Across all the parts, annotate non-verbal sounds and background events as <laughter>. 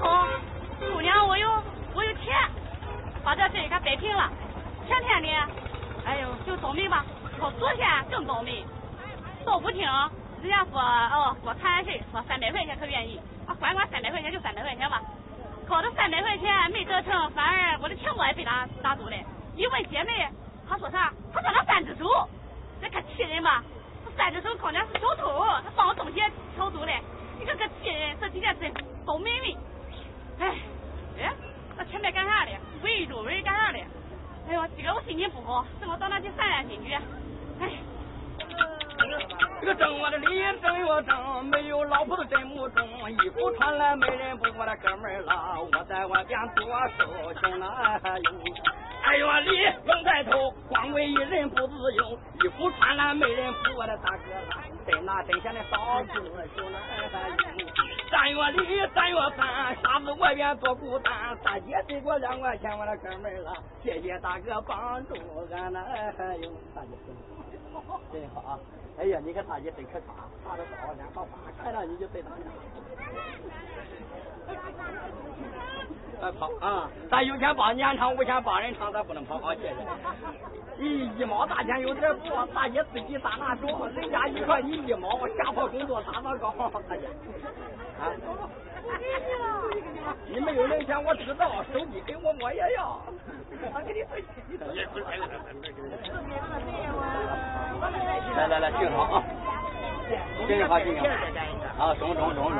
好姑娘我有我有钱，把这事给摆平了。前天呢，哎呦就倒霉吧，说昨天更倒霉，道不听，人家说哦说谈事说三百块钱可愿意，啊管管三百块钱就三百块钱吧，靠这三百块钱没得成，反而我的钱包也被他拿走了。一问姐妹，她说啥？她说那三只手，这可气人吧？这三只手好像是小偷，他把我东西挑走了，你看可气人！这几天真倒霉。哎，哎，那前面干啥的？围住围干啥的？哎呦，今个我心情不好，等我到那去散散心去。哎。这个挣我的理，挣又挣，没有老婆的真不中，衣服穿了没人补，我的哥们儿啦，我在外边多受穷了。哎呦，理用在头，光为一人不自由，衣服穿了没人补，我的大哥啦，在那真下的少住穷了。三月里，三月三，瞎子外边做孤单，大姐给我两块钱，我的哥们儿了，谢谢大哥帮助俺呐。哎呦，大姐真好啊！哎呀，你看大姐真可卡，爬的高，脸好发，看到你就对大家。哎跑啊！咱有钱帮年长，无钱帮人长，咱不能跑啊！谢谢。一一毛大钱有点多，大姐自己打拿手，人家一块你一毛，下坡工作打那高，大姐。啊！你没有零钱我知道，手机给我我也要。我给你来来来，敬好啊！敬好敬好。啊，中中中中。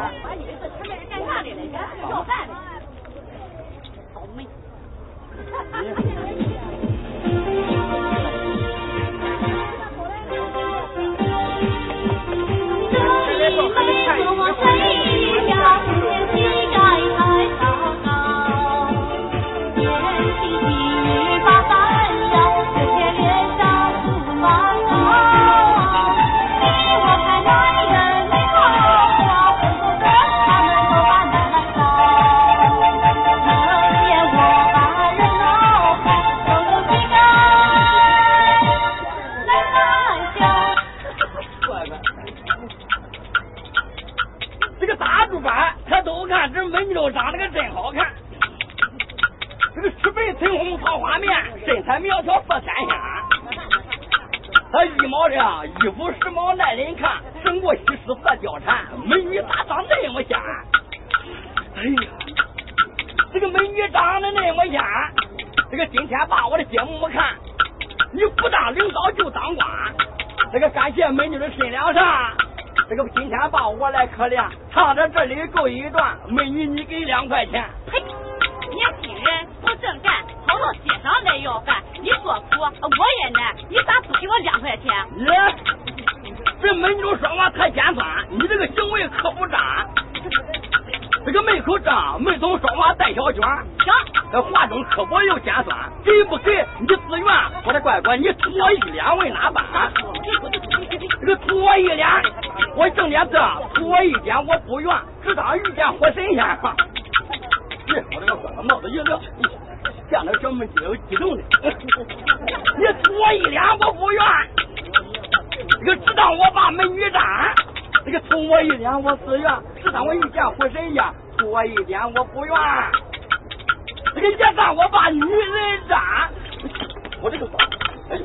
干啥的呢？要饭。倒霉。苗条色天香。他一毛的衣服时髦耐人看，胜过西施色貂蝉，美女咋长那么仙？哎呀，这个美女长得那么仙，这个今天把我的节目看，你不当领导就当官。这个感谢美女的身量上，这个今天把我来可怜，唱到这里够一段，美女你给两块钱。嘿，年轻人不正干，跑到街上来要饭。你说苦，我也难，你咋不给我两块钱？耶，这美女说话太尖酸，你这个行为可不渣。这个门口张，门总说话带小娟，行，这话中刻薄又尖酸，给不给你自愿？我的乖乖，你吐我一脸为哪般？这个吐我一脸，我正点这吐我一点我不愿，只当遇见活神仙。这我这个乖乖帽子一撂，见了小妹姐有激动的。你吐我一脸我不愿，这个只当我把美女占。这个吐我一脸我自愿，只当我遇见活神仙，吐我一脸我不愿。这个也当我把女人占，我这个哎呦。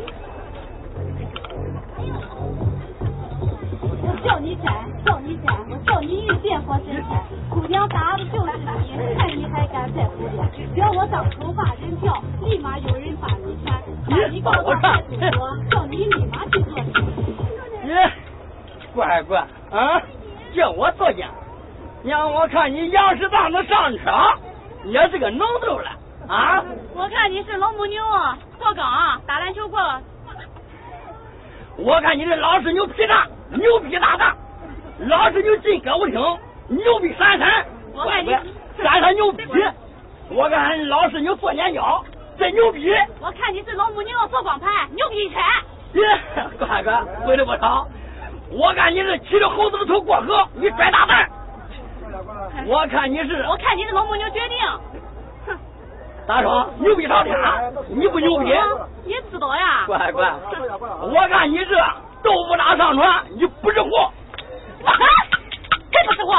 我叫你摘，叫你摘，我叫你遇见活神仙。姑娘打的就是你，看你还敢在乎我？叫我当头把人票，立马有人把你圈。把你告到派出所，叫你立马去做事。你乖乖啊，叫我做监，让我看你杨氏当子上车，你也是个能头了啊！我看你是老母牛，过岗打篮球过。我看你这老是牛皮大，牛皮大大，老是牛进歌舞厅，牛逼闪闪，我看你闪闪牛逼。我看老师牛做年糕，真牛逼。我看你是老母牛做光盘，牛逼车。耶，乖乖，会的不少。我看你是骑着猴子的头过河，你拽大蛋。<laughs> 我看你是，我看你是老母牛决定。哼，大叔，牛逼上天，你不牛逼？你知道呀？乖乖，我看你是豆腐渣上船，你不是货。我狠，真不是我。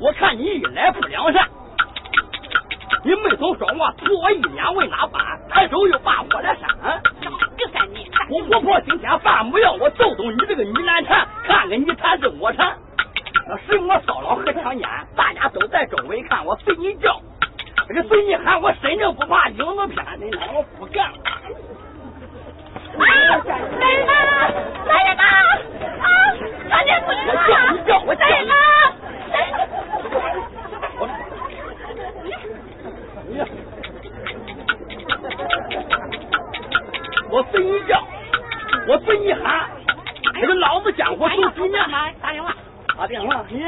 我看你一来不良善，你没总说我图我一脸为哪般，抬手又把我来扇。就扇你。我我婆今天饭不要，我揍揍你这个女难缠，看看你缠是我缠。是我骚扰和强奸，大家都在周围看，我随你叫，这个随你喊，我身正不怕影子偏，你看我不干了。啊！来人呐！来人呐！啊！赶紧出来！我叫你叫我叫你。我随你叫，我随你喊，这个老子江湖走几年？打电话。打电话，你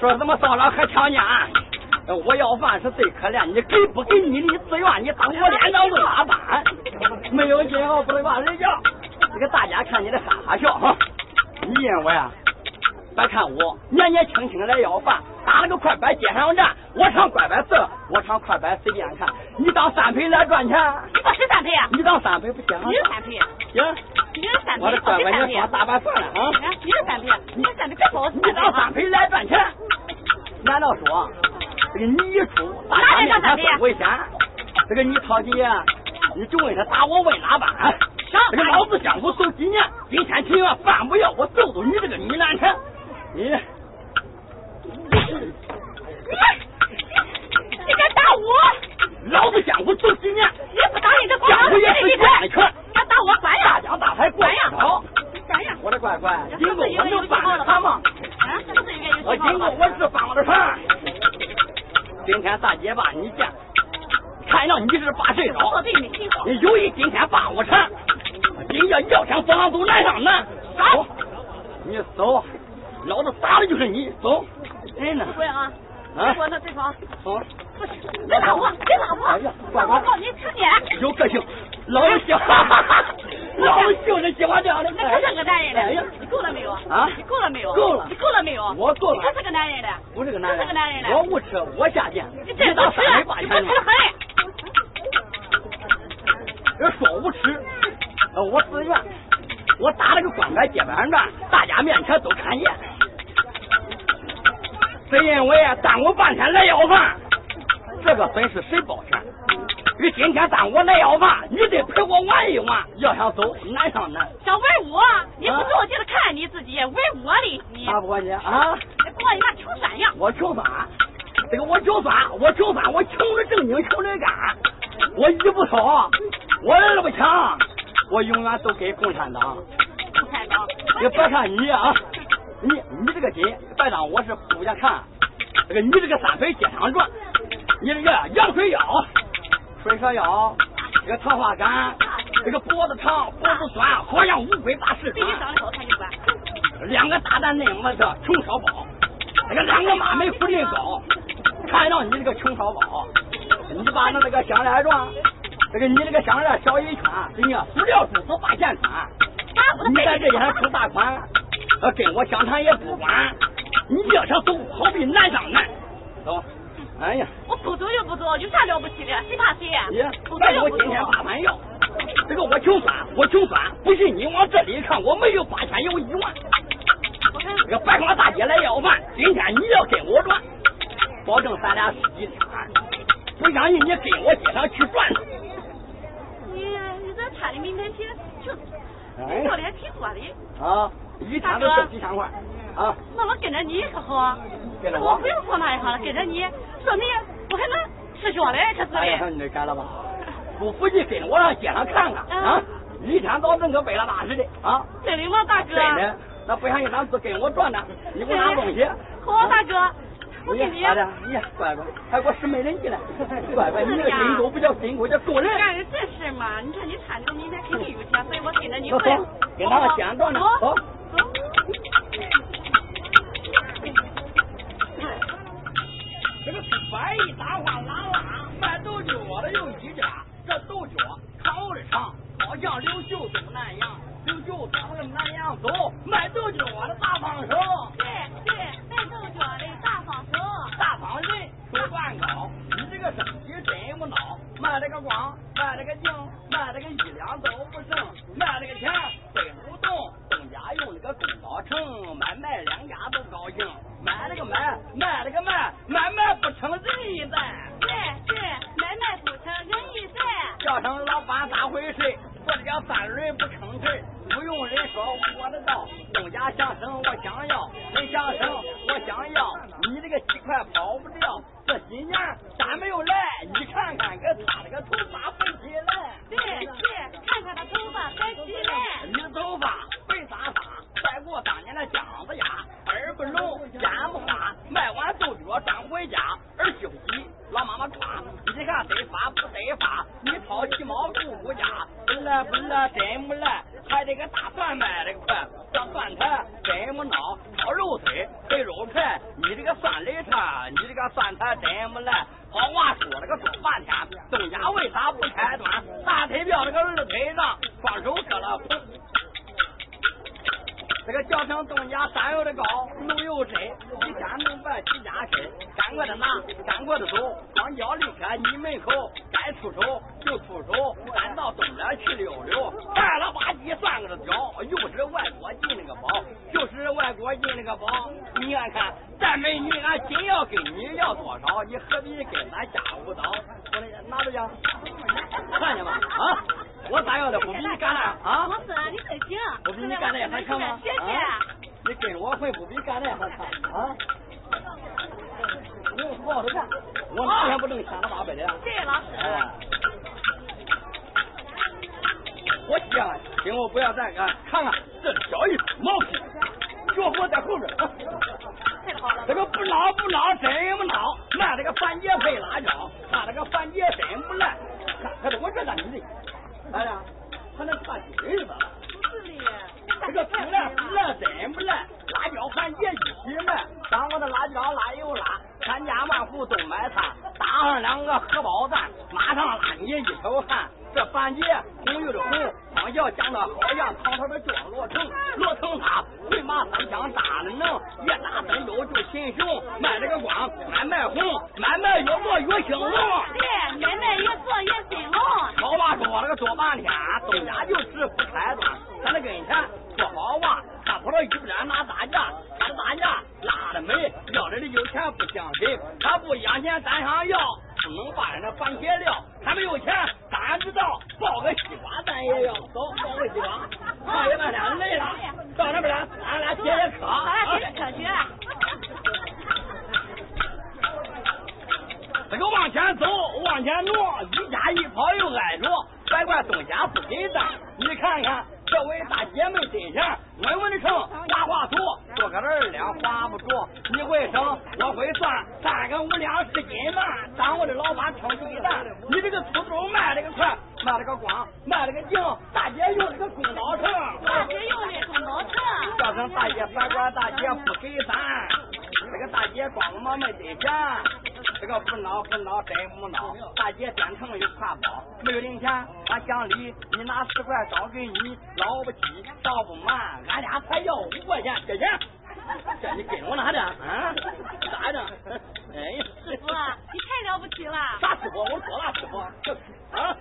说什么骚扰和强奸？我要饭是最可怜，你给不给你的自愿？你当我脸上是拉班？没有信号不能把人家。这个大家看你的哈哈笑哈，你认为啊？别看我年年轻轻来要饭，打了个快板街上站，我唱快板字，我唱快板随便看。你当三陪来赚钱？你不是三陪啊？你当三陪不行？你是三陪。行。你是三陪。我的乖乖，你说大半算了啊！你是三陪，你是三陪，别说我是你当三陪来赚钱？难道说这个你一出，大家面前最危险？这个你掏钱，你就问他打我问哪般？这个老子江湖走几年，今天情愿饭不要，我揍揍你这个女难缠！你，你，你敢打我？老子江湖走几年，你不打你这江湖也是惯的拳，敢打我管呀？大江大海管呀！好，管呀！我的乖乖，今后我能翻了船吗？啊，我今后我是翻我的船。今天大姐把你见，看到你是把谁找？你有意今天把我缠，今夜要想放走难上难。走，你走。老子打的就是你，走！人呢？不啊！啊！我那对方。走！不是，别打我！别打我！哎呀，乖乖，你成年。有个性，老子喜欢，<laughs> 老子就是喜欢这样的。那可是个男人哎呀，你够了没有？啊！你够了没有？够了。你够了没有？我够了。可是个男人的。不是个男人。是个男人的。我无耻，我下贱。你这当无耻，你不耻很。这说无耻，我自愿。我打了个官板接板转，大家面前都看见。是因为耽误半天来要饭，这个本事谁包全？你今天当我来要饭，你得陪我玩一玩。要想走，难上难。想玩我？你不走就是看你自己，玩我的你。打不过你啊？你过你那穷酸样。我穷酸，这个我穷酸，我穷酸，我穷的正经，穷的干。我一不少，我二不强，我永远都给共产党。共产党。你别看你啊。你你这个心，别当我是不想看。这个你这个三腿街上转，你这个羊水腰、水蛇腰，这个桃花杆，这个脖子长脖子酸，好像乌龟大石长。长得好看就管。两个大蛋内么子穷烧包，这个两个马眉福林高，看到你这个穷烧包，你把那那个项链装，这个你这个项链小一圈，人家塑料珠子八钱穿，你在这上出大款。呃，跟我相谈也不管，你要想走，好比难上难。走，哎呀，我不走就不走，有啥了不起的？谁怕谁呀？呀，那我今天八万要，这个我穷酸，我穷酸，不信你往这里看，我没有八千，有一万。这个白光大姐来要饭，今天你要跟我转，保证咱俩是一天。不相信你跟我街上去转。你你这穿的名牌鞋，就做的还挺多的。啊。一天都挣几千块啊！那我跟着你可好？跟着我不用说那一行了，跟着你，说你我还能吃香嘞，这是。哎呀，你这干了吧？不服气，跟着我上街上看看啊！一天早整个背了大似的啊！真的吗，大哥？真的，那不相信咱自跟我转转，你给我拿东西。好，大哥，我给你。咋的？你乖乖，还给我使美人计了？乖乖，你这个金钩不叫金钩，叫勾人。干的正事嘛！你看你穿这个名牌肯定有钱，所以我跟着你。走走，跟他们街上转转，走。这个百亿大花拉拉卖豆角的有一家，这豆角烤的长，好像刘秀走南阳，刘秀走个南阳走，卖豆角的大方手。对对，卖豆角的大方手。大方人手段高，你这个生意真无孬，卖这个光，卖这个净，卖这个一两都不剩，卖这个钱背不动，东家用那个。生我想要，真想生我想要，你这个鸡块跑不掉。这几年咋没有来？你看看，给他这个头发飞起来。对，去看看他头发飞起来。你的头发为啥发？再过当年的姜子牙，耳不聋，眼不花，卖完豆角转回家，儿媳妇急，老妈妈夸，你看得发不得发，你掏鸡毛顾顾家，不来不来真不来，还得个大蒜卖的快，这蒜菜真不孬，炒肉腿配肉排，你这个蒜雷菜，你这个蒜菜真不赖。好话说了个说半天，东家为啥不开端？大腿表这个二腿上，双手搁了捧。这个叫声东家山有的高，路有深，一家能办几家深。赶快的拿，赶快的走，光脚离开你门口，该出手就出手，咱到东边去溜溜。干了吧唧算个的屌，又是外国进那个宝，就是外国进那个宝。你看看，这美女俺真要跟你要多少，你何必跟咱家舞蹈？我拿着去，看见吗？啊！我咋样的不比你干的啊？老师，你真行。不比你干的还强吗？谢谢。你跟我混不比干的还强啊？你好好的干，我哪天不挣千了八百的？谢谢老师。哎，我讲，今后不要再干，看看这小一毛皮，脚活在后边。太好了。这个不孬不孬真不孬，卖这个番茄配辣椒，他这个番茄真不赖。看，可是我这个女的。哎呀，还能差劲是吧？不是的，这个不赖不赖真不赖，辣椒番茄一起卖，当我的辣椒辣油辣，千家万户都买它，打上两个荷包蛋，马上拉你一头汗。这番茄红又的红，方小讲的好样堂堂的庄罗成，罗成他回马三枪打的能，一打登州就秦雄，卖了个光，买卖红，买卖越做越兴隆。对，买卖越做越兴隆。好话说了个说半天，东家就是不开端，咱那跟前说好话，他跑到一边拿大架，他的大价拉的美，要的有钱不相谁，他不央钱单上要，不能把人家番茄料，他没有钱，俺知道抱个西瓜咱也要，走抱个西瓜，看一半天累了，到那边来，俺俩接着磕，咱俩接着磕去。这个往前走，往前挪，一家一跑又挨着，别怪东家不给咱。你看看这位大姐们身上稳稳的成花花土，多个二两花不着。你会生，我会算，三个五两是斤半，当我的老板挑鸡蛋。你这个土豆卖这个快，卖这个光，卖这个净，大姐用的个公道秤，大姐用的公道秤。叫声大姐，别怪大姐不给咱。这个大姐光我没得钱，这个不孬不孬真不孬。大姐编程又挎包，没有零钱俺讲理，你拿十块找给你，老不急倒不满，俺俩才要五块钱，这钱，这你跟我拿的啊？咋的？哎呀，师傅，你太了不起了！<laughs> 啥师傅？我多大师傅？啊？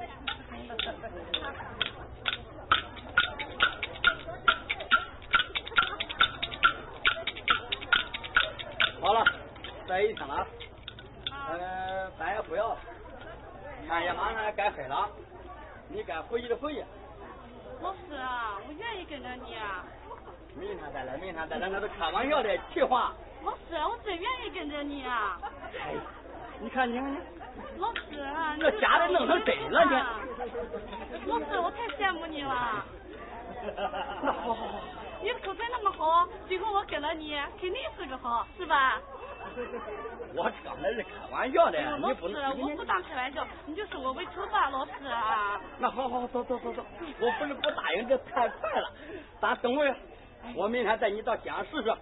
好了，再一天了，呃，咱也不要了，天也马上该黑了，你该回去的回去。老师啊，我愿意跟着你。啊。明天再来，明天再来，那都开玩笑的气话。老师，我真愿意跟着你啊。哎，你看你看你。老师啊，这假的弄成真了你。老师，我太羡慕你了。<laughs> <laughs> 那好好好。你口才那么好，最后我跟了你，肯定是个好，是吧？<laughs> 我刚才是开玩笑的，你不能。我不当开玩笑，你就收我为徒吧，老师啊。那好好走走走走，我不是不答应，这太快了。咱等会儿，我明天带你到街上试试，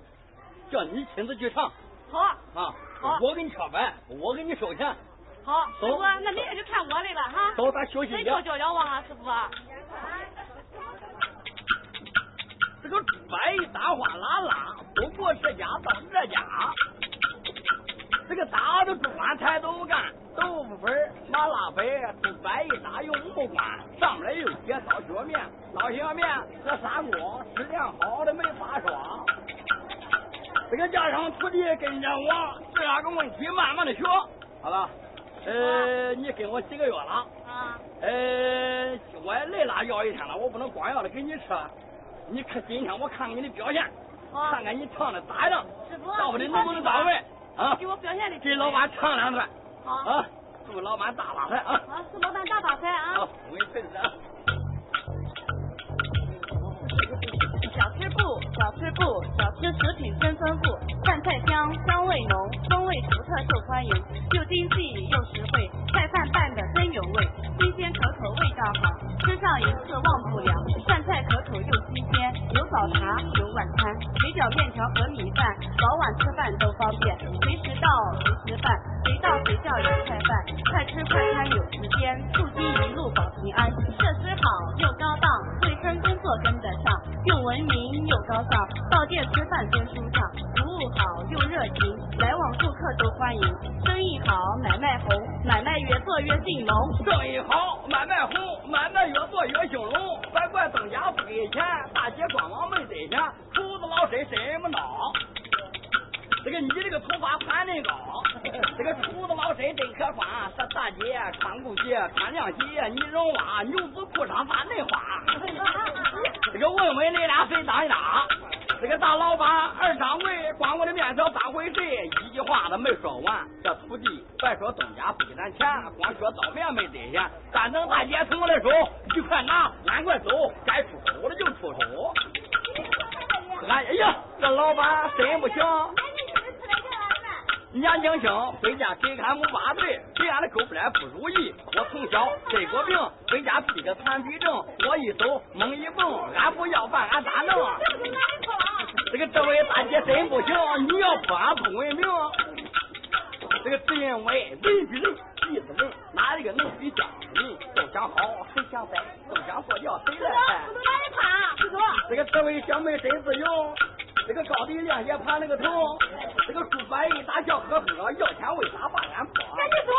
叫你亲自去唱。好。啊。好。我给你敲门，我给你收钱。好。师傅，那明天就看我的了哈。走，咱休息一下。再教教我啊，师傅。这个白一打哗啦啦，不过这家到这家。这个打的猪碗菜都干，豆腐粉、麻辣粉，都白一打用木管，上来又接烧削面，刀削面和砂锅，质量好的没法说。这个家上徒弟跟着我，这两个问题慢慢的学，好了。呃，你跟我几个月了？啊。呃，我也累了，要一天了，我不能光要了给你吃。你看今天我看看你的表现，看看你唱的咋样，到底能不能到位啊？给我表现的。给老板唱两段。好。啊，祝老板大发财啊！好，祝老板大发财啊！好，我给你配置啊。小吃部，小吃部，小吃食品真丰富，饭菜香，香味浓，风味独特受欢迎，又经济又实惠，菜饭拌的真有味，新鲜可道好，吃上一次忘不了。饭菜可口又新鲜，有早茶有晚餐，水饺面条和米饭，早晚吃饭都方便，随时到随时饭，随到随叫有菜饭，快吃快餐有时间，促进一路保平安，设施好又高档，卫生工作跟得上，又文明又高尚，到店吃饭真舒畅，都欢迎，生意好买卖红，买卖越做越兴隆，生意好买卖红，买卖越做越兴隆，乖乖增加不给钱，大姐官网没得钱，厨子老身什么孬？这个你这个头发盘恁高，这个厨子老身真可观。这大姐穿布鞋，穿凉鞋，你绒袜牛仔裤上咋恁花？这个问问恁俩谁当家？这个大老板二掌柜，光我的面条当回事？一句话都没说完。这徒弟别说东家不给咱钱，光说刀面没得钱。咱等大姐从我的手，你快拿，俺快走，该出手的就出手。哎呀，这老板真不行。年轻轻回家给俺母八岁，给俺的狗不来不如意。我从小得过病，回家批个残疾证。我一走猛一蹦，俺不要饭俺咋弄？这个这位大姐真不行，你要不俺不文明。这个只因为人比人，地是人，哪一个能比家人？都想好，谁想败？都想做掉，谁来拍？这个这位小妹真自由。这个高低亮也盘那个头，这个书法一打笑呵呵，要钱为啥把俺破？赶紧走！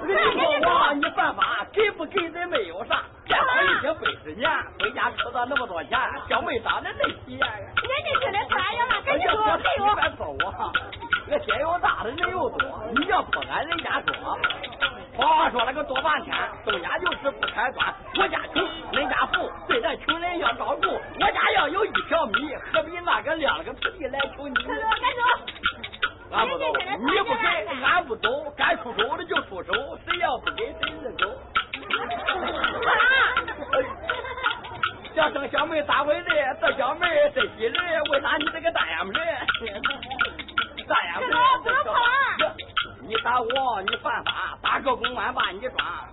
这个你说我你犯法，给不给的没有啥，见好一些背十年，回家吃到那么多钱，小妹长得真喜眼。年纪轻的出来要赶紧走！你别说我，这个心又大的人又多，你要破俺人家说。话说了个多半天，东家就是不开端。我家穷，人家富，对待穷人要照顾。我家要有一条米，何必那个两个徒弟来求你？赶走！俺不走，你不给，俺不走。该出手的就出手，谁要不给，谁认走。叫声小妹咋回事？这小妹真喜人，为啥你这个大眼门？大眼门，不能跑！你打我，你犯法，打个公安把你抓。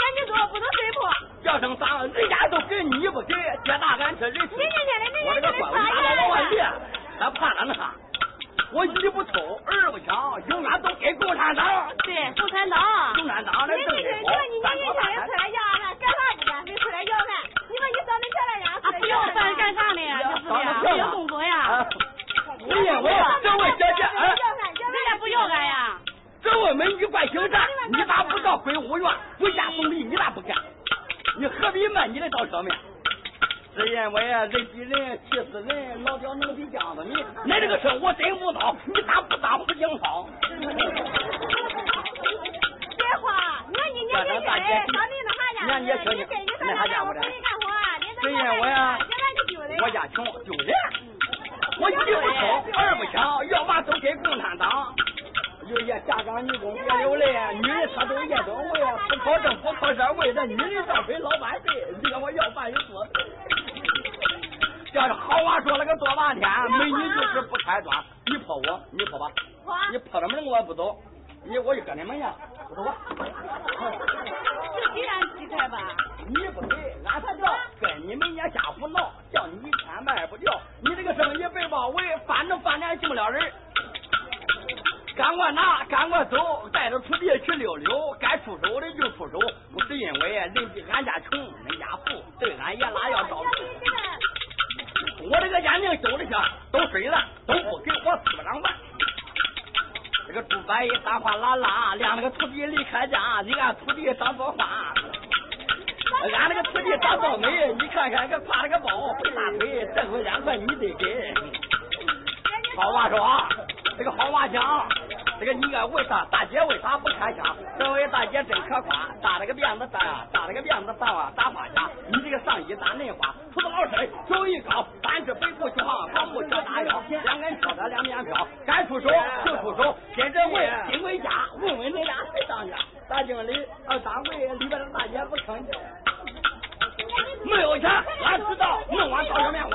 赶紧走，不能随破。叫声脏，人家都给你不给，接大俺这人。年轻的，我这个官，我怕他那啥？我一不偷，二不抢，永远都给共产党。对，共产党。共产党的政治你。你年轻人出来要俺，干啥去了？没出来要俺？你说你长得漂亮呀？啊，不要饭干啥呢？就是呀，有工作呀。人家不要俺呀。这位美女怪姓啥？你咋不到归务院不家送礼？你咋不干？你何必卖你的刀削面？只因为人比人气死人，老刁能比浆子你。你这个事我真无脑，你咋不当胡锦涛？别话，那你年轻人到你那哈家，你年轻你那哈家不的？只因为我家穷丢人。我一不偷，二不抢，要嘛都给共产党。有些下岗女工别流泪，女人她都夜总会，不考证不考社会，这女人照赔老百姓。你看我要饭有多罪？要是好话说了个多半天，美女就是不开端。你泼我，你泼吧，你泼了门我也不走，你我就搁你门下，不走吧。就给俺几块吧。你不给，俺才叫跟你们家瞎胡闹，叫你一天卖不掉。你这个生意被包围，反正饭店进不了人。赶快拿，赶快走，带着徒弟去溜溜。该出手的就出手，不是因为人家俺家穷，人家富，对俺爷俩要照顾。我这个眼睛修的下，都水了，都不给我四两半。这个猪八戒大话啦啦，让那个徒弟离开家，你俺徒弟当做饭。俺那个徒弟长倒霉，你看看，个挎了个包，背大腿，这回两块你得给。好话说，这个好话讲，这个你个为啥大姐为啥不开枪？这位大姐真可夸，扎了个辫子扎啊，扎了个辫子扎啊，打花卡。你这个上衣打嫩花，胡子老深，手一高，三尺北部去望，高木小大腰，两根挑着两面飘，该出手就出手。现在问金贵家，问问恁俩谁当家？大经理，啊掌柜里边的大姐不吭气。没有钱，俺知道，弄完刀削面我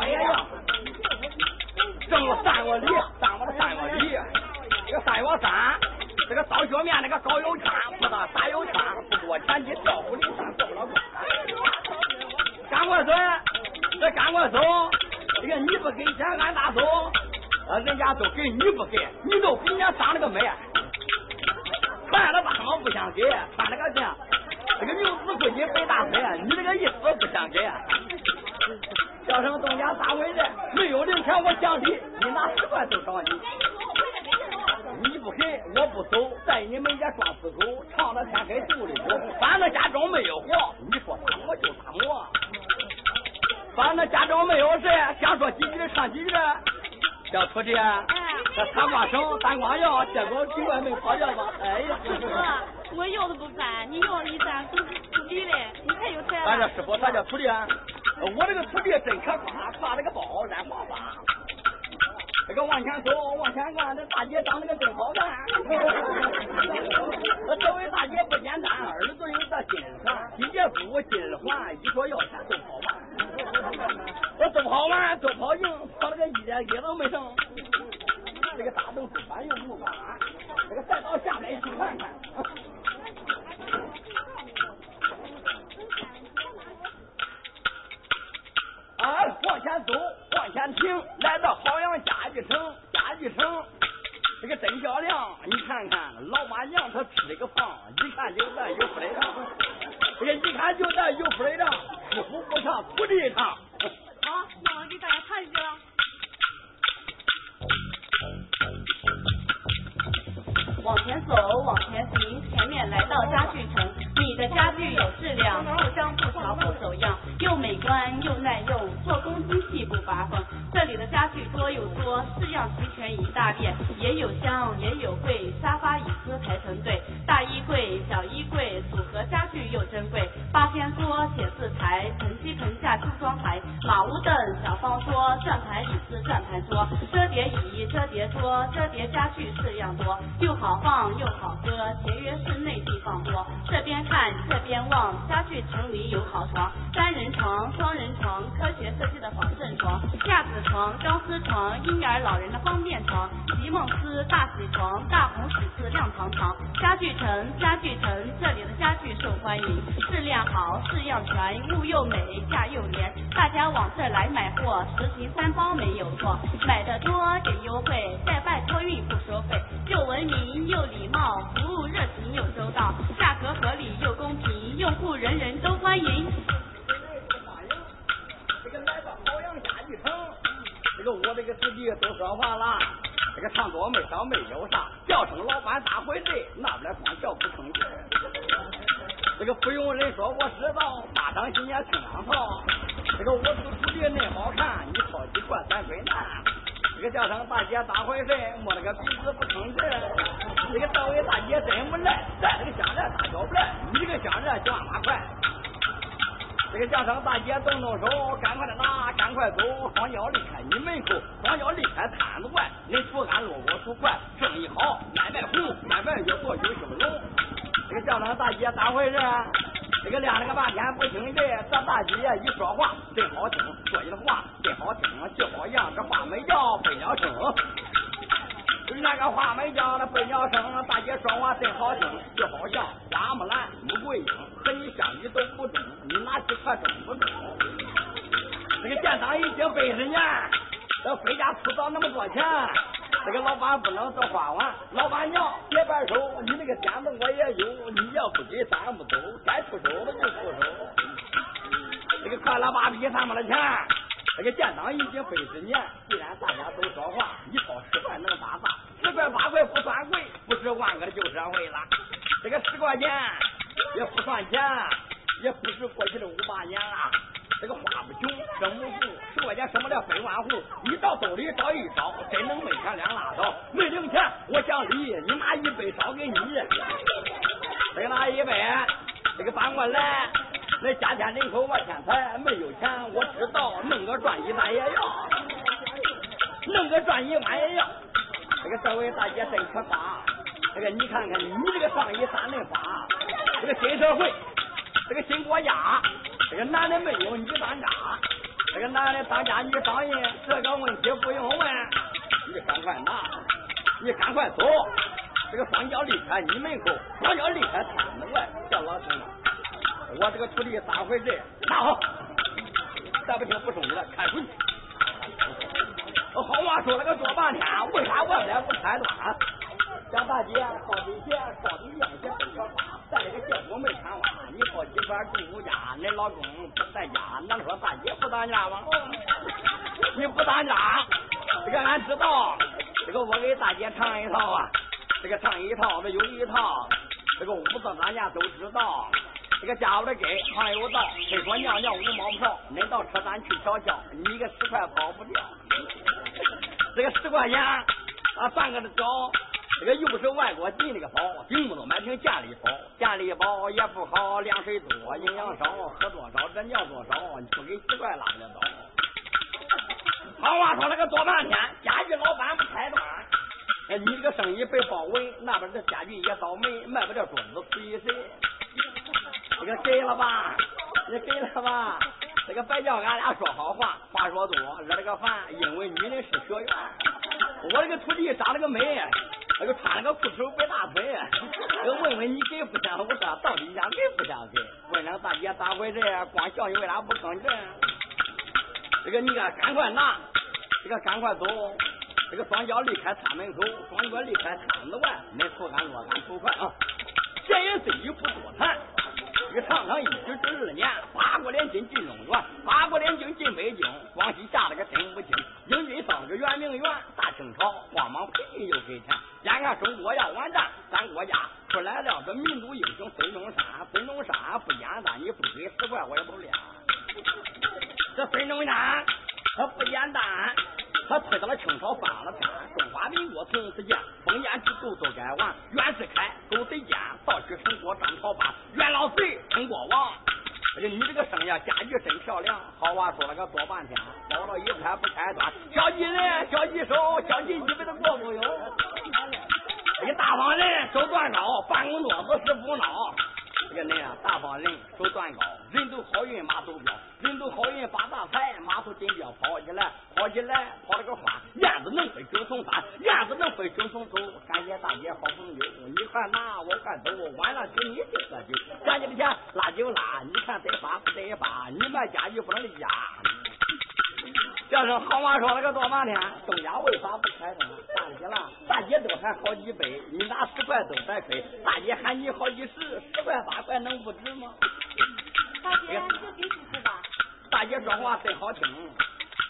面那个高油钱，不大啥油钱，不多钱你调虎离山过不了关。赶快走，这赶快走，这个你不给钱俺咋走？呃，人家都给你不给，你都给人家长了个美，穿了吧，我不想给，穿了个像。这个牛子估计背大腿，你这个意思不想给？叫声东家三回来，没有零钱我奖励，你拿十块都找你。你们家装死狗，唱到天黑肚里哭。反正家中没有活，你说打我就打我。反正家中没有事，想说几句唱几句。小徒弟，这擦光绳、三光药，结果比外面跑掉吧？哎呀！师傅，我要的不烦，你要一单徒弟嘞，你太有才了？俺这师傅，他叫徒弟。我这个徒弟真可夸，挎了个包，染花发。这个往前走，往前看，这大姐长得个真好看。<laughs> 这位大姐不简单，耳朵有个金环，金戒指、金耳环，一说要钱都跑完。我都跑完，都跑赢，跑了个一点一都没剩。这个大豆腐翻用木瓜，这个再到下面去看看。我这个徒弟都说话了，这个唱多没少没有啥，叫声老板咋回事？那边光叫不吭气。这个不用人说我知道，大张心也听两套。这个我这个徒弟恁好看，你掏几块咱归难。这个叫声大姐咋回事？摸了个鼻子不吭气。这个这位大姐真不赖，带了个项链大小不赖，你这个项链就万把块。这个叫声大姐动动手，赶快的拿，赶快走，双脚离开你门口，双脚离开摊子外，恁图俺路我图快，生意好，买卖红，买卖越做越兴隆。这个叫声大姐咋回事？这个练了个半天不听这，这大姐一说话真好听，说的话真好听，就好像这话没叫飞鸟声。那个话没叫那不鸟声，大姐说话真好听，就好像花木兰、穆桂英和你相比都不中，你哪去可争不中？这个店长已经百十年，这回家出到那么多钱，这个老板不能都花完。老板娘别摆手，你那个点子我也有，你要不给咱不走，该出手了就出手。这个快了八比咱们的钱。这个建党已经百十年，既然大家都说话，你掏十块能咋咋？十块八块不算贵，不是万个的旧社会了。这个十块钱也不算钱，也不是过去的五八年了。这个花不穷，这不数十块钱什么了百万户，你到兜里找一找，真能没钱两拉倒。没零钱，我想理你拿一百找给你，再拿一百，这个搬过来。那家天人口我天财，没有钱我知道，弄个转一万也要，弄个转一万也要。这个这位大姐真可发，这个你看看你这个上衣咋能发？这个新社会，这个新国家，这个男的没有女当家，这个男的当家女当人，这个问题不用问，你赶快拿，你赶快走。这个双脚离开你门口，双脚离开他门外，叫老兄啊！我这个徒弟咋回事？拿好，再不听不收你了，开除你。好话说了个多半天，为啥外边不开端？小大姐，好几鞋，高低样鞋都可发，在这个结果没穿完，你好几块住我家，你老公不在家，能说大姐不当家吗？你不当家，这个俺知道，这个我给大姐唱一套啊。这个唱一套，这有一套，这个五子咱家都知道。这个家伙的给还有道，非说尿尿五毛票。恁到车站去瞧瞧，你个十块跑不掉。这个十块钱啊，算个交。这个又不是外国进那个包，顶不都买瓶健力宝，健力宝也不好，凉水多，营养少，喝多少这尿多少，你不给十块拉不了倒。好话说了个多半天，家具老板不开端。哎，你这个生意被包围，那边的家具也倒霉，卖不了桌子，随谁？这个给了吧，你给了吧。这个别叫俺俩说好话，话说多惹了个烦，因为女人是学员。我这个徒弟长了个美，那个穿了个裤头白大腿。这个问问你给不想？我说到底想给不想给？问两大姐咋回事？光笑你为啥不吭声？这个你个赶快拿，这个赶快走。这个双脚离开摊门口，双脚离开摊子外，恁扶俺落俺走快啊！闲言碎语不多谈，个长长一举值二年，八国联军进中原，八国联军进北京，广西下了个真不清，英军上个圆明园，大清朝慌忙赔金又给钱，眼看中国要完蛋，咱国家出来了个民族英雄孙中山，孙中山不简单，你不给十块我也不练。这孙中山他不简单。他推到了清朝翻了天，中华民国从此建，封建制度都改完。袁世凯狗贼奸，盗取成果张朝班，袁老贼称国王。哎呀，你这个生意家具真漂亮，好话说了个多半天，包到一块不开端，小几人，小几手，小几一辈子过不有。这个大方人手段高，办公桌子是不孬。哎呀恁呀，大方人手段高，人都好运马都彪，人都好运发大财，马头金标跑起来，跑起来跑了个欢，燕子能飞九重山，燕子能飞九重走。感谢大姐好朋友，你快拿我快走，晚上请你去喝酒，赶紧的钱拉就拉，你看得发不得发，你买家具不能离家。这是好话说了个多半天，东家为啥不开灯？大姐了，大姐都喊好几杯，你拿十块都白亏。大姐喊你好几十，十块八块能不值吗？大姐，你就给师傅吧。大姐说话真好听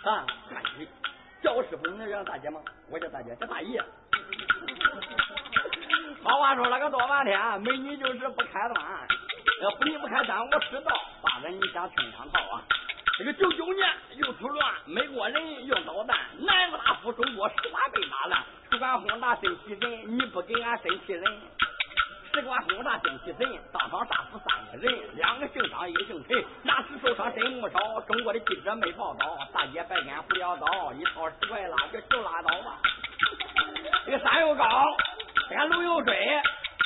啊！大姐叫我师傅，你能让大姐吗？我叫大姐，叫大爷。<laughs> 好话说了个多半天，美女就是不开端。要不你不开单，我知道。大人，你想听两套啊？这个九九年又出乱，美国人用导弹，南斯拉夫中国十八倍打烂，使馆轰炸真气人，你不给俺真气人。使馆轰炸精气神，当场杀死三个人，两个姓张，一个姓陈，牙齿受伤真不少。中国的记者没报道，大姐白天不要刀，一套十块拉就就拉倒吧。<laughs> 这个山又高，天路又窄。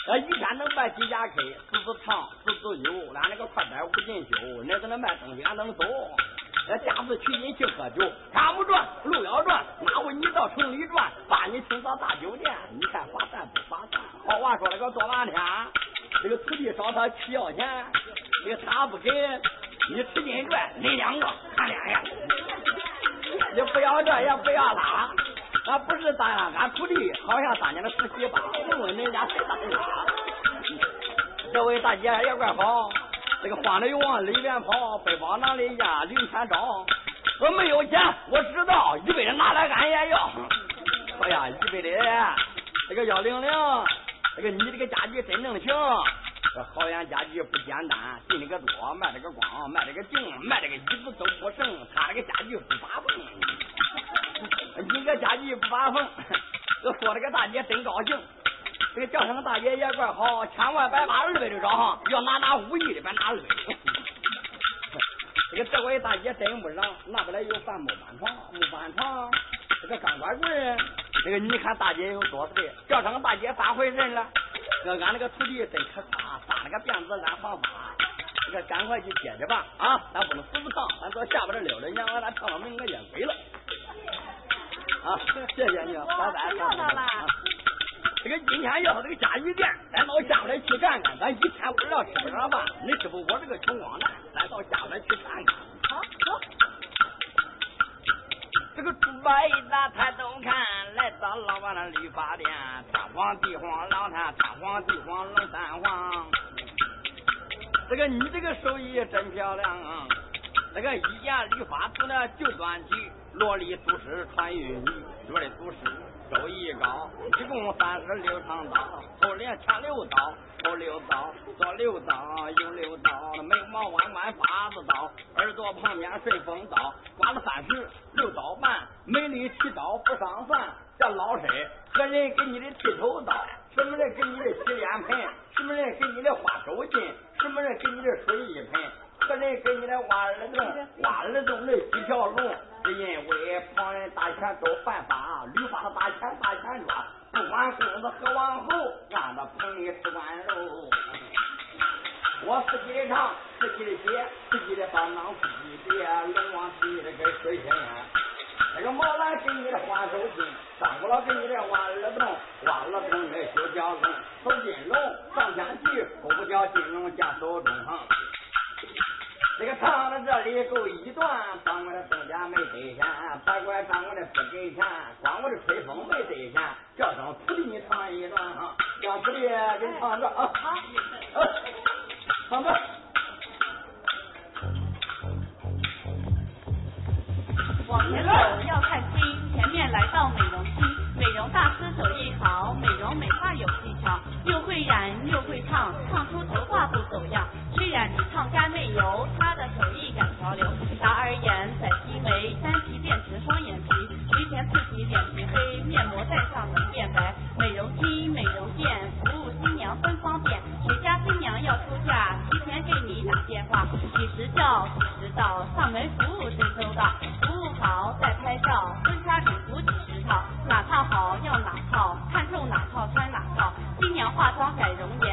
呃，一天能卖几家 K，四次唱，四次有，俺那个快板无尽修，那在那卖东西俺能走。呃，驾子取经去喝酒，看不转，路要转，哪会你到城里转，把你请到大酒店，你看划算不划算？好话说了个多半天，这个徒弟找他去要钱，这个他不给，你使劲拽，你两个看两眼，你不要这也不要那。俺不是当俺徒弟，好像当年的十七八，问问恁家谁当家？这位大姐也怪好，这个慌里往里边跑，背包囊里压零钱找。我没有钱，我知道，一百的拿来俺也要。哎呀，一百的，这个幺零零，这个你这个家具真正行。这好样家具不简单，进了个多，卖了个光，卖了个净，卖了个椅子都不剩，他这个家具不发疯。你个家具不发疯，我说这个大姐真高兴。这个叫声大姐也怪好，千万别把二百的找上，要拿拿五亿的，别拿二百的。<laughs> 这个这位大姐真不让，那不来有饭木板床，木板床，这个钢管棍，这个你看大姐有多岁？叫上个大姐咋回事了？这俺那个徒弟真可傻，扎了个辫子染黄发，这个赶快去接去吧啊！咱不能死不唱，咱到下边这溜溜娘，咱唱到明个夜鬼了。啊，谢谢你，拜拜，要到了。这个今天要是这个家具店，咱到下边去看看。咱一天不知道吃不上饭，你知不？我这个穷光蛋，咱到下边去看看。好，走。这个猪八一打抬头看，来到老板的理发店，天荒地荒老太，天荒地黄老三荒。这个你这个手艺真漂亮啊，这个一件理发师呢就端起，萝莉祖师传于你，萝莉祖师。手艺高，一共三十六长刀，后脸前六刀，后六刀，左六刀，右六刀，眉毛弯弯八字刀，耳朵旁边顺风刀，刮了三十六刀半，美丽剃刀不上算。这老身何人给你的剃头刀？什么人给你的洗脸盆？什么人给你的花手巾？什么人给你的水一盆？何人给你的挖耳洞？挖耳洞的几条龙？是因为旁人大钱都犯法，绿发的大钱大钱抓，不管公子和王侯，让他捧你吃官肉。我自己的唱，自己的写，自己的帮当，自己别龙王自己的给水仙。那个毛兰给你的花手巾，张果老给你的挖耳洞，挖耳洞的就叫龙，走金龙上天去，不叫金龙加手中。这个唱到这里够一段，当我的东家没得钱，别怪当我的不给钱，光我的吹风没得钱，叫声徒弟你唱一段啊，让徒弟给你唱着啊，好，<laughs> 唱着。往前走要看清，前面来到美容厅，美容大师手艺好，美容美发有技巧，又会染又会烫，烫出头发不走样。虽然你烫干没油，他的手艺赶潮流。达尔眼、宰皮眉、单皮电池双眼皮，提前刺激脸皮黑，面膜带上能变白。美容厅、美容店，服务新娘真方便。谁家新娘要出嫁，提前给你打电话，几时叫几时到，上门服新娘化妆改容颜，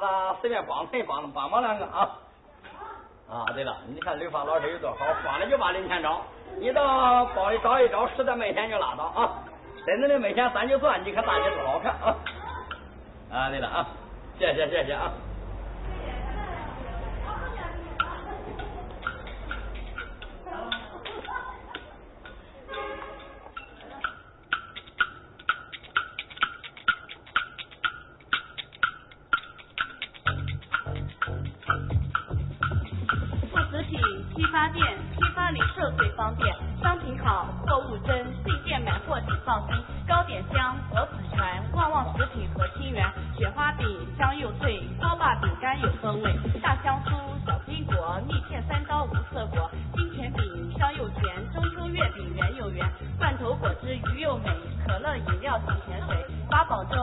他，随便帮衬帮帮忙两个啊。啊，对了，你看刘芳老师有多好，光了就把零钱找，你到包里找一找，实在没钱就拉倒啊。真正的没钱咱就算，你看大姐多好看啊。啊，对了啊，谢谢谢谢啊。发店，批发零售最方便，商品好，货物真，进店买货请放心。糕点香，果子全，旺旺食品和清源，雪花饼香又脆，锅巴饼干有风味，大香酥，小金果，蜜饯三刀无色果，金钱饼香又甜，中秋月饼圆又圆，罐头果汁鱼又美，可乐饮料提甜水，八宝粥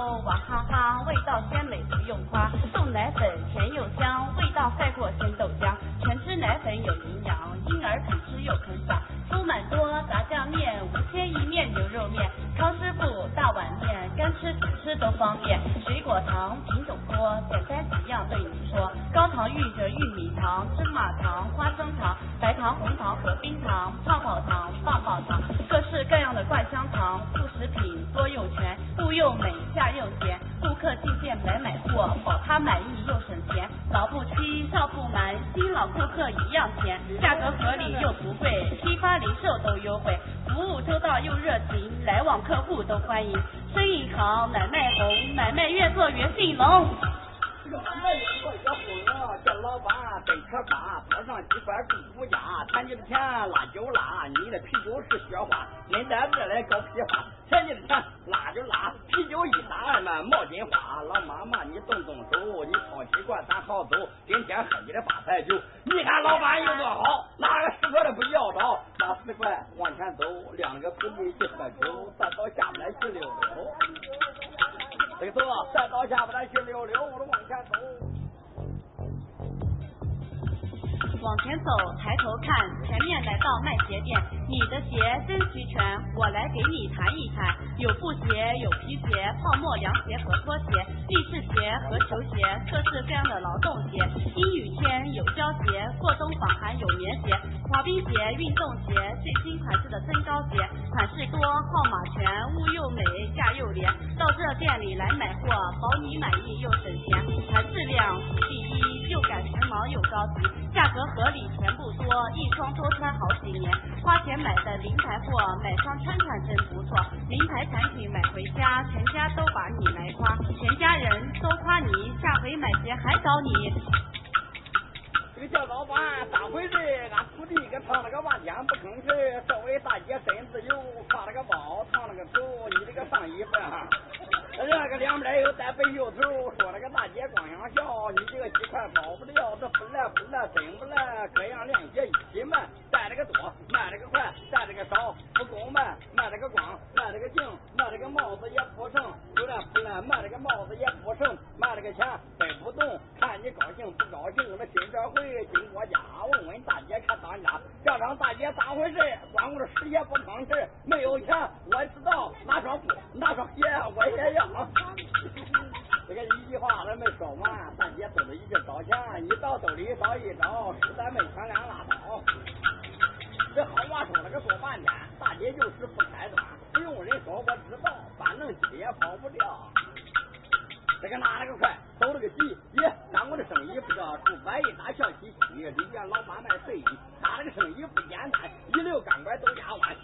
劳动鞋。阴雨天有胶鞋，过冬防寒有棉鞋。滑冰鞋、运动鞋，最新款式的增高鞋，款式多，号码全，物又美，价又廉。到这店里来买货，保你满意又省钱，质量第一，又赶时髦又高级，价格。合理钱不多，一双多穿好几年，花钱买的名牌货，买双穿穿真不错。名牌产品买回家，全家都把你来夸，全家人都夸你，下回买鞋还找你。这个叫老板咋回事？俺徒弟给唱了个半天不吭气，这位大姐真自由，挎了个包，烫了个头，你这个上衣服啊？这个两边又带背袖头，说那个大姐光想笑，你这个几块跑不了，这不来不来真不来，各样亮鞋一起卖，带了个多，卖了个快，带了个少，不够卖，卖了个光，卖了个净，卖了个帽子也不剩，不来不来，卖了个帽子也不剩，卖了个钱背不动，看你高兴不高兴，我们今这回经过家，问问大姐看当家，叫上大姐咋回事？光顾着吃也不吭气，没有钱我知道，拿双布拿双鞋我也要。这个一句话还没说完，大姐兜里一直找钱，一到兜里找一找，实在没钱两拉倒。这好话说了个说半天，大姐就是不开端，不用人说我知道，反正鸡也跑不掉。这个拿了个快，走了个急，耶！干我的生意不叫出百亿大小气息，里边老板卖睡衣，拿了个生意不简单，一溜钢管都压弯。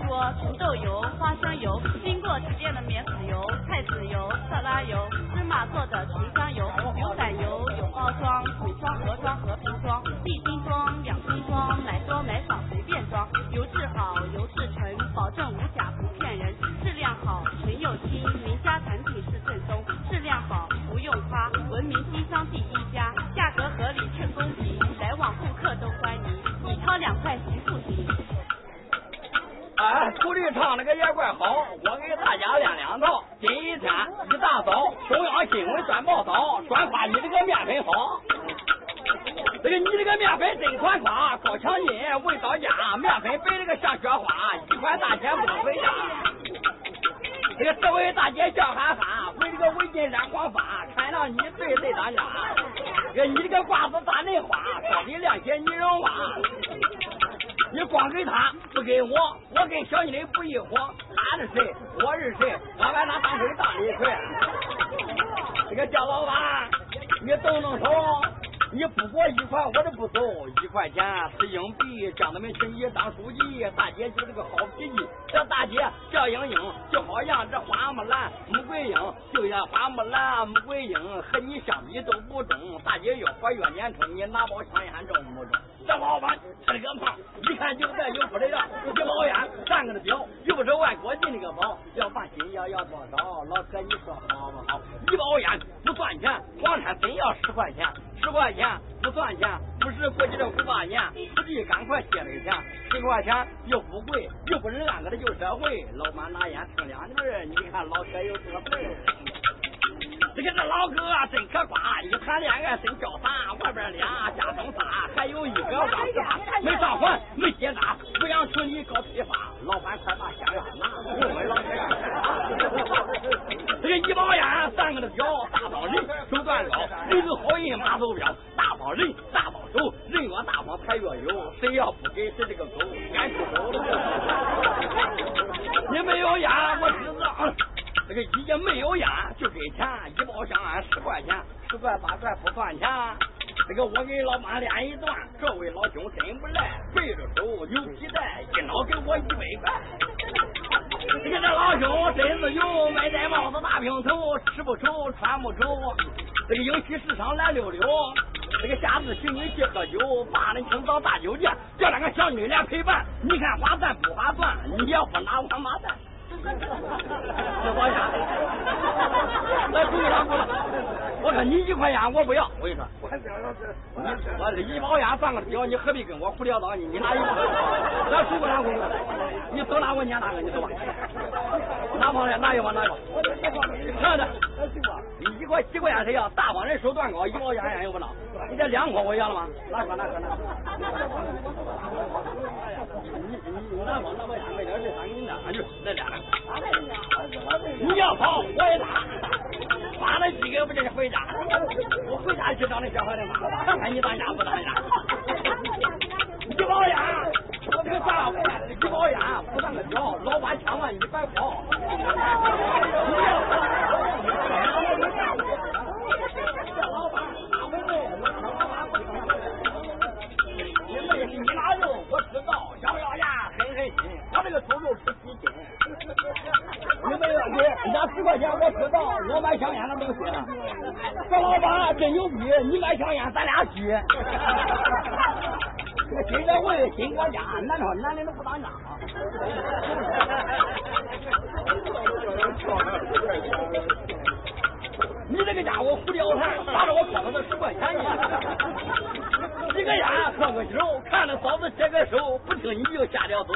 说，红豆油、花生油，经过提炼的棉籽油、菜籽油、色拉油、芝麻做的群香油，有散油，有包装，桶装、盒装、和瓶装，一斤装、两斤装，买多买少随便装。油质好，油质纯，保证无假不骗人，质量好，纯又轻，名家产品是正宗，质量好不用夸，文明。包，要要多少？老哥你说好不好？一包烟不算钱，黄山真要十块钱，十块钱。不算钱，不是过去这五八年，土地赶快借了钱，十块钱又不贵，又不是俺个的旧社会。老板拿烟蹭两根，你看老哥有多会。这个这老哥真可夸，一谈恋爱真潇洒，外边俩家中仨，还有一个刚嫁，没上环没结扎，不想娶你搞批发。老板快把香烟拿，我问老哥。<laughs> 这个一包烟，三个的表，大包人，手段高，人有好运马走镖，大包人，大包手，人越大方财越有，谁要不给谁这个狗，赶出手。你没有烟，我知道。这个一没有烟就给钱，一包香烟十块钱，十块八块不算钱。这个我给老妈练一段，这位老兄真不赖，背着手有皮带，一脑给我一百块。这个这老兄真是有，没戴帽子大平头，吃不愁穿不愁。这个英气时尚蓝溜溜，这个下次请你去喝酒，八人清早大酒店，叫两个小女来陪伴，你看划算不划算？你要不拿王八蛋。<laughs> 这包烟，来不给他了。我说你一块烟我不要，我跟你说，我我这一包烟算个屌，你何必跟我胡聊叨你？你拿一包，咱出不拿工你走哪我撵哪个，你走吧。哪包烟拿一包拿一包。看着，你一块几块钱谁要？大帮人手段高，一包烟烟又不拿。你这两块我要了吗？拿个拿个拿个。你你拿包拿包烟没点事，三给你拿，就来俩。你要跑我也打，打。了几个不就是回家？我回家去找那小孩的妈，看看你当家不当家。一包烟，我这个大包烟，一包烟不算个屌，老板千万你别跑。我这个猪肉吃几斤？你没问题，人家十我知道，我买香烟的东西。这老板真牛逼，你买香烟咱俩去。新社会新国家，难道男的都不当家吗？你这个家伙胡聊谈，打着我光了这十块钱呢。吸个烟，喝个酒，看着嫂子解个手，不听你就下了走。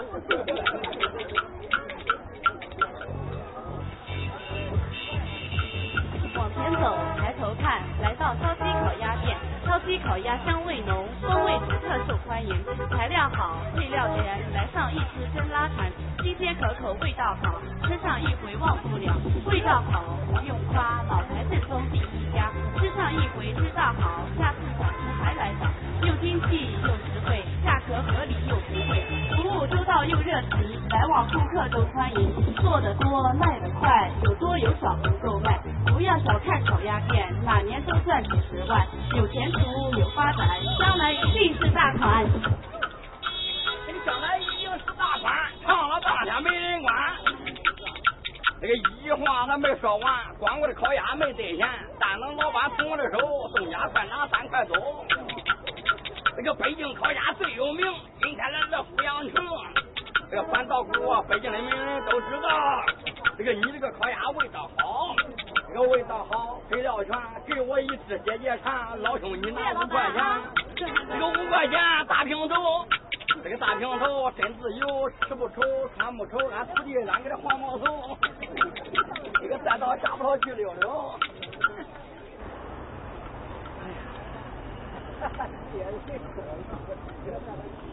走，抬头看，来到烧鸡烤鸭店。烧鸡烤鸭香味浓，风味独特受欢迎，材料好，配料全，来上一只真拉馋。新鲜可口，味道好，吃上一回忘不了。味道好不用夸，老牌正宗第一家。吃上一回知道好，下次想吃还来找。又经济又实惠，价格合理又实惠，服务周到又热情，来往顾客都欢迎。做的多，卖的快，有多有少不够卖。不要小看烤鸭店，哪年都赚几十万，有前途有发展，将来一定是大款。你将来一定是大款，唱了半天没人管。这个一句话他没说完，光顾的烤鸭没兑现，但等老板从我的手送家快拿三块走。这个北京烤鸭最有名，今天来到阜阳城，这个反道姑北京的名人都知道。这个你这个烤鸭味道好，这个味道好，配料全，给我一只解解馋。老兄你拿五块钱，这个五块钱大平头，这个大平头真自由，吃不愁穿不愁，俺徒弟俺给他黄毛头，这个再到下不了去溜溜。<laughs>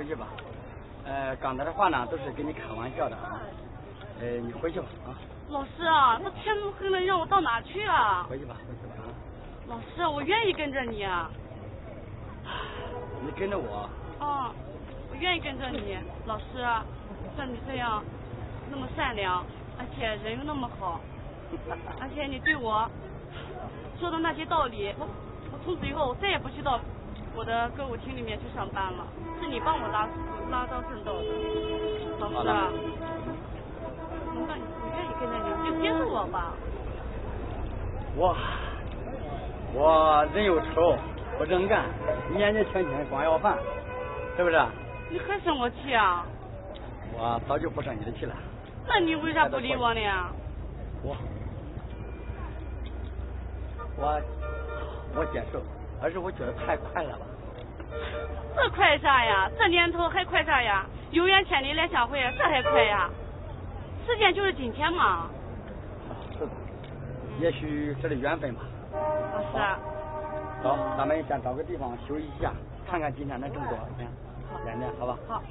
回去吧。呃，刚才的话呢都是跟你开玩笑的啊。呃，你回去吧啊。老师啊，那天都黑了，让我到哪去啊？回去吧，回去吧啊。老师，我愿意跟着你啊。你跟着我。哦，我愿意跟着你，老师，像你这样那么善良，而且人又那么好，<laughs> 而且你对我说的那些道理，我我从此以后我再也不去到我的歌舞厅里面去上班了，是你帮我拉拉到正道的，老师啊，那你我愿意跟着你，你就接受我吧。我我人又丑不正干，年纪轻轻光要饭，是不是？你还生我气啊？我早就不生你的气了。那你为啥不理我呢？我我我接受，而是我觉得太快了吧。这快啥呀？这年头还快啥呀？有缘千里来相会，这还快呀？时间就是金钱嘛。是的，也许这是缘分吧。老师，走，咱们先找个地方休息一下，看看今天能挣多少钱，点点好吧？好。